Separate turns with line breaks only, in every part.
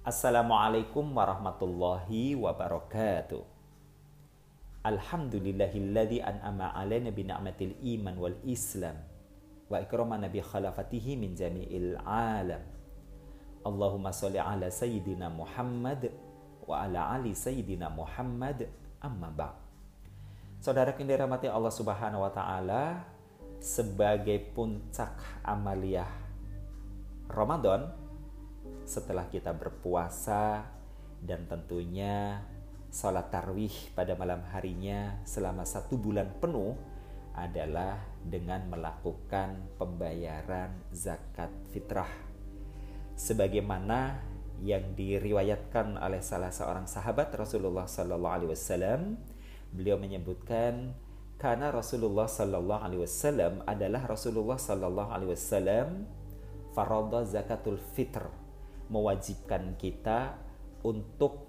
Assalamualaikum warahmatullahi wabarakatuh. Alhamdulillahilladzi an'ama alaina bi ni'matil iman wal islam wa ikramana bi khalafatihi min jami'il alam. Allahumma sholli ala sayyidina Muhammad wa ala ali sayyidina Muhammad amma ba'. Saudara yang dirahmati Allah Subhanahu wa taala, sebagai puncak amaliyah Ramadan setelah kita berpuasa dan tentunya sholat tarwih pada malam harinya selama satu bulan penuh adalah dengan melakukan pembayaran zakat fitrah. Sebagaimana yang diriwayatkan oleh salah seorang sahabat Rasulullah Sallallahu Alaihi Wasallam beliau menyebutkan karena Rasulullah Sallallahu Alaihi Wasallam adalah Rasulullah Sallallahu Alaihi Wasallam faroda zakatul fitr mewajibkan kita untuk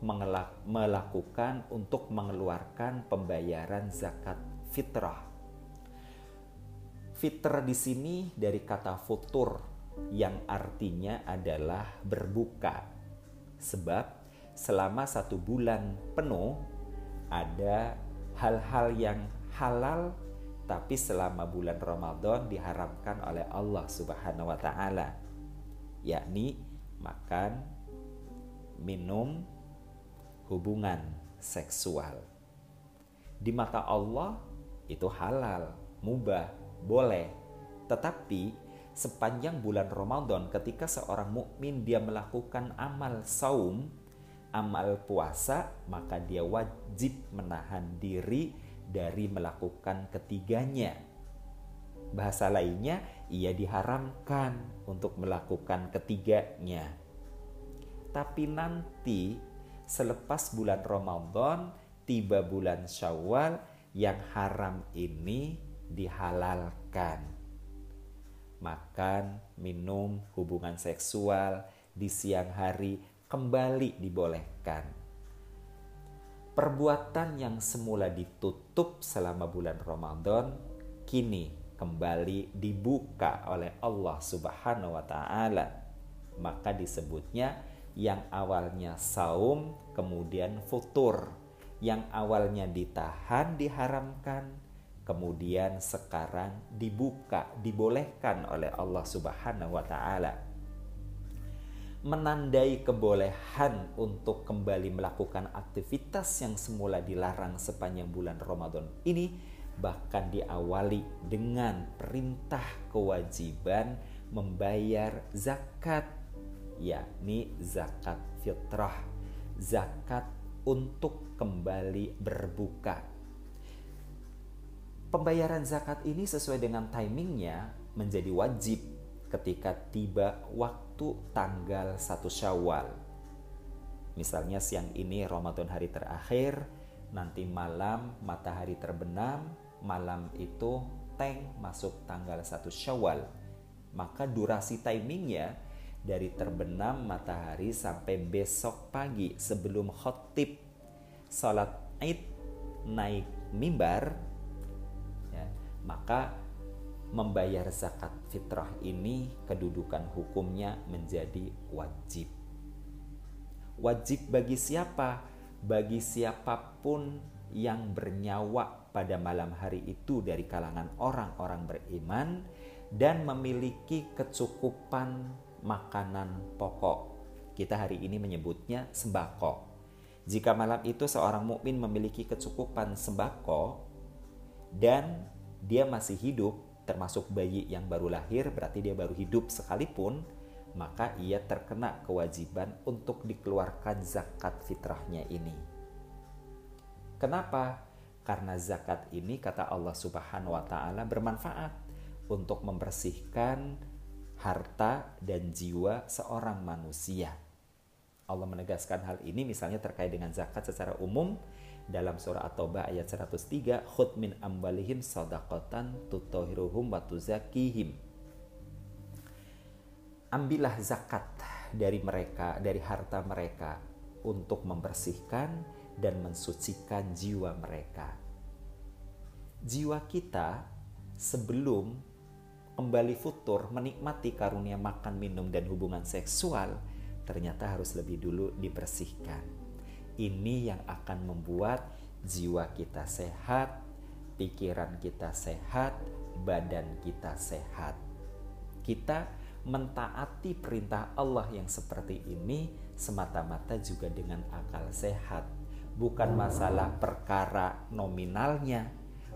melakukan untuk mengeluarkan pembayaran zakat fitrah. Fitr di sini dari kata futur yang artinya adalah berbuka. Sebab selama satu bulan penuh ada hal-hal yang halal tapi selama bulan Ramadan diharamkan oleh Allah Subhanahu wa taala yakni makan, minum, hubungan seksual. Di mata Allah itu halal, mubah, boleh. Tetapi sepanjang bulan Ramadan ketika seorang mukmin dia melakukan amal saum, amal puasa, maka dia wajib menahan diri dari melakukan ketiganya. Bahasa lainnya, ia diharamkan untuk melakukan ketiganya. Tapi nanti selepas bulan Ramadan, tiba bulan Syawal yang haram ini dihalalkan. Makan, minum, hubungan seksual di siang hari kembali dibolehkan Perbuatan yang semula ditutup selama bulan Ramadan kini kembali dibuka oleh Allah Subhanahu wa taala. Maka disebutnya yang awalnya saum kemudian futur. Yang awalnya ditahan diharamkan kemudian sekarang dibuka dibolehkan oleh Allah Subhanahu wa taala menandai kebolehan untuk kembali melakukan aktivitas yang semula dilarang sepanjang bulan Ramadan ini bahkan diawali dengan perintah kewajiban membayar zakat yakni zakat fitrah zakat untuk kembali berbuka pembayaran zakat ini sesuai dengan timingnya menjadi wajib ketika tiba waktu tanggal satu Syawal. Misalnya siang ini Ramadan hari terakhir, nanti malam matahari terbenam, malam itu teng masuk tanggal satu Syawal. Maka durasi timingnya dari terbenam matahari sampai besok pagi sebelum khotib salat Id naik mimbar ya, maka membayar zakat fitrah ini kedudukan hukumnya menjadi wajib. Wajib bagi siapa? Bagi siapa pun yang bernyawa pada malam hari itu dari kalangan orang-orang beriman dan memiliki kecukupan makanan pokok. Kita hari ini menyebutnya sembako. Jika malam itu seorang mukmin memiliki kecukupan sembako dan dia masih hidup, termasuk bayi yang baru lahir berarti dia baru hidup sekalipun maka ia terkena kewajiban untuk dikeluarkan zakat fitrahnya ini. Kenapa? Karena zakat ini kata Allah Subhanahu wa taala bermanfaat untuk membersihkan harta dan jiwa seorang manusia. Allah menegaskan hal ini misalnya terkait dengan zakat secara umum dalam surah At-Taubah ayat 103 khud min ambalihim sadaqatan tutohiruhum wa tuzakihim ambillah zakat dari mereka dari harta mereka untuk membersihkan dan mensucikan jiwa mereka jiwa kita sebelum kembali futur menikmati karunia makan minum dan hubungan seksual ternyata harus lebih dulu dibersihkan. Ini yang akan membuat jiwa kita sehat, pikiran kita sehat, badan kita sehat. Kita mentaati perintah Allah yang seperti ini semata-mata juga dengan akal sehat, bukan masalah perkara nominalnya,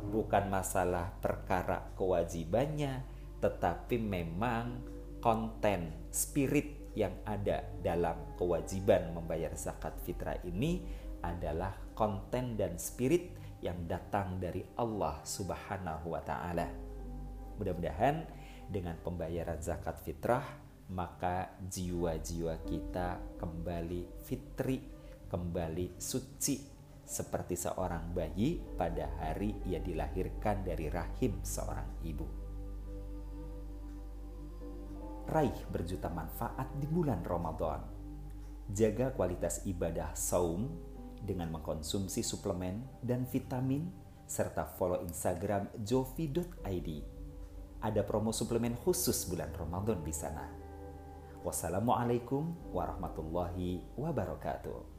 bukan masalah perkara kewajibannya, tetapi memang konten spirit yang ada dalam kewajiban membayar zakat fitrah ini adalah konten dan spirit yang datang dari Allah Subhanahu wa taala. Mudah-mudahan dengan pembayaran zakat fitrah maka jiwa-jiwa kita kembali fitri, kembali suci seperti seorang bayi pada hari ia dilahirkan dari rahim seorang ibu. Raih berjuta manfaat di bulan Ramadan. Jaga kualitas ibadah saum dengan mengkonsumsi suplemen dan vitamin serta follow Instagram jovi.id. Ada promo suplemen khusus bulan Ramadan di sana. Wassalamualaikum warahmatullahi wabarakatuh.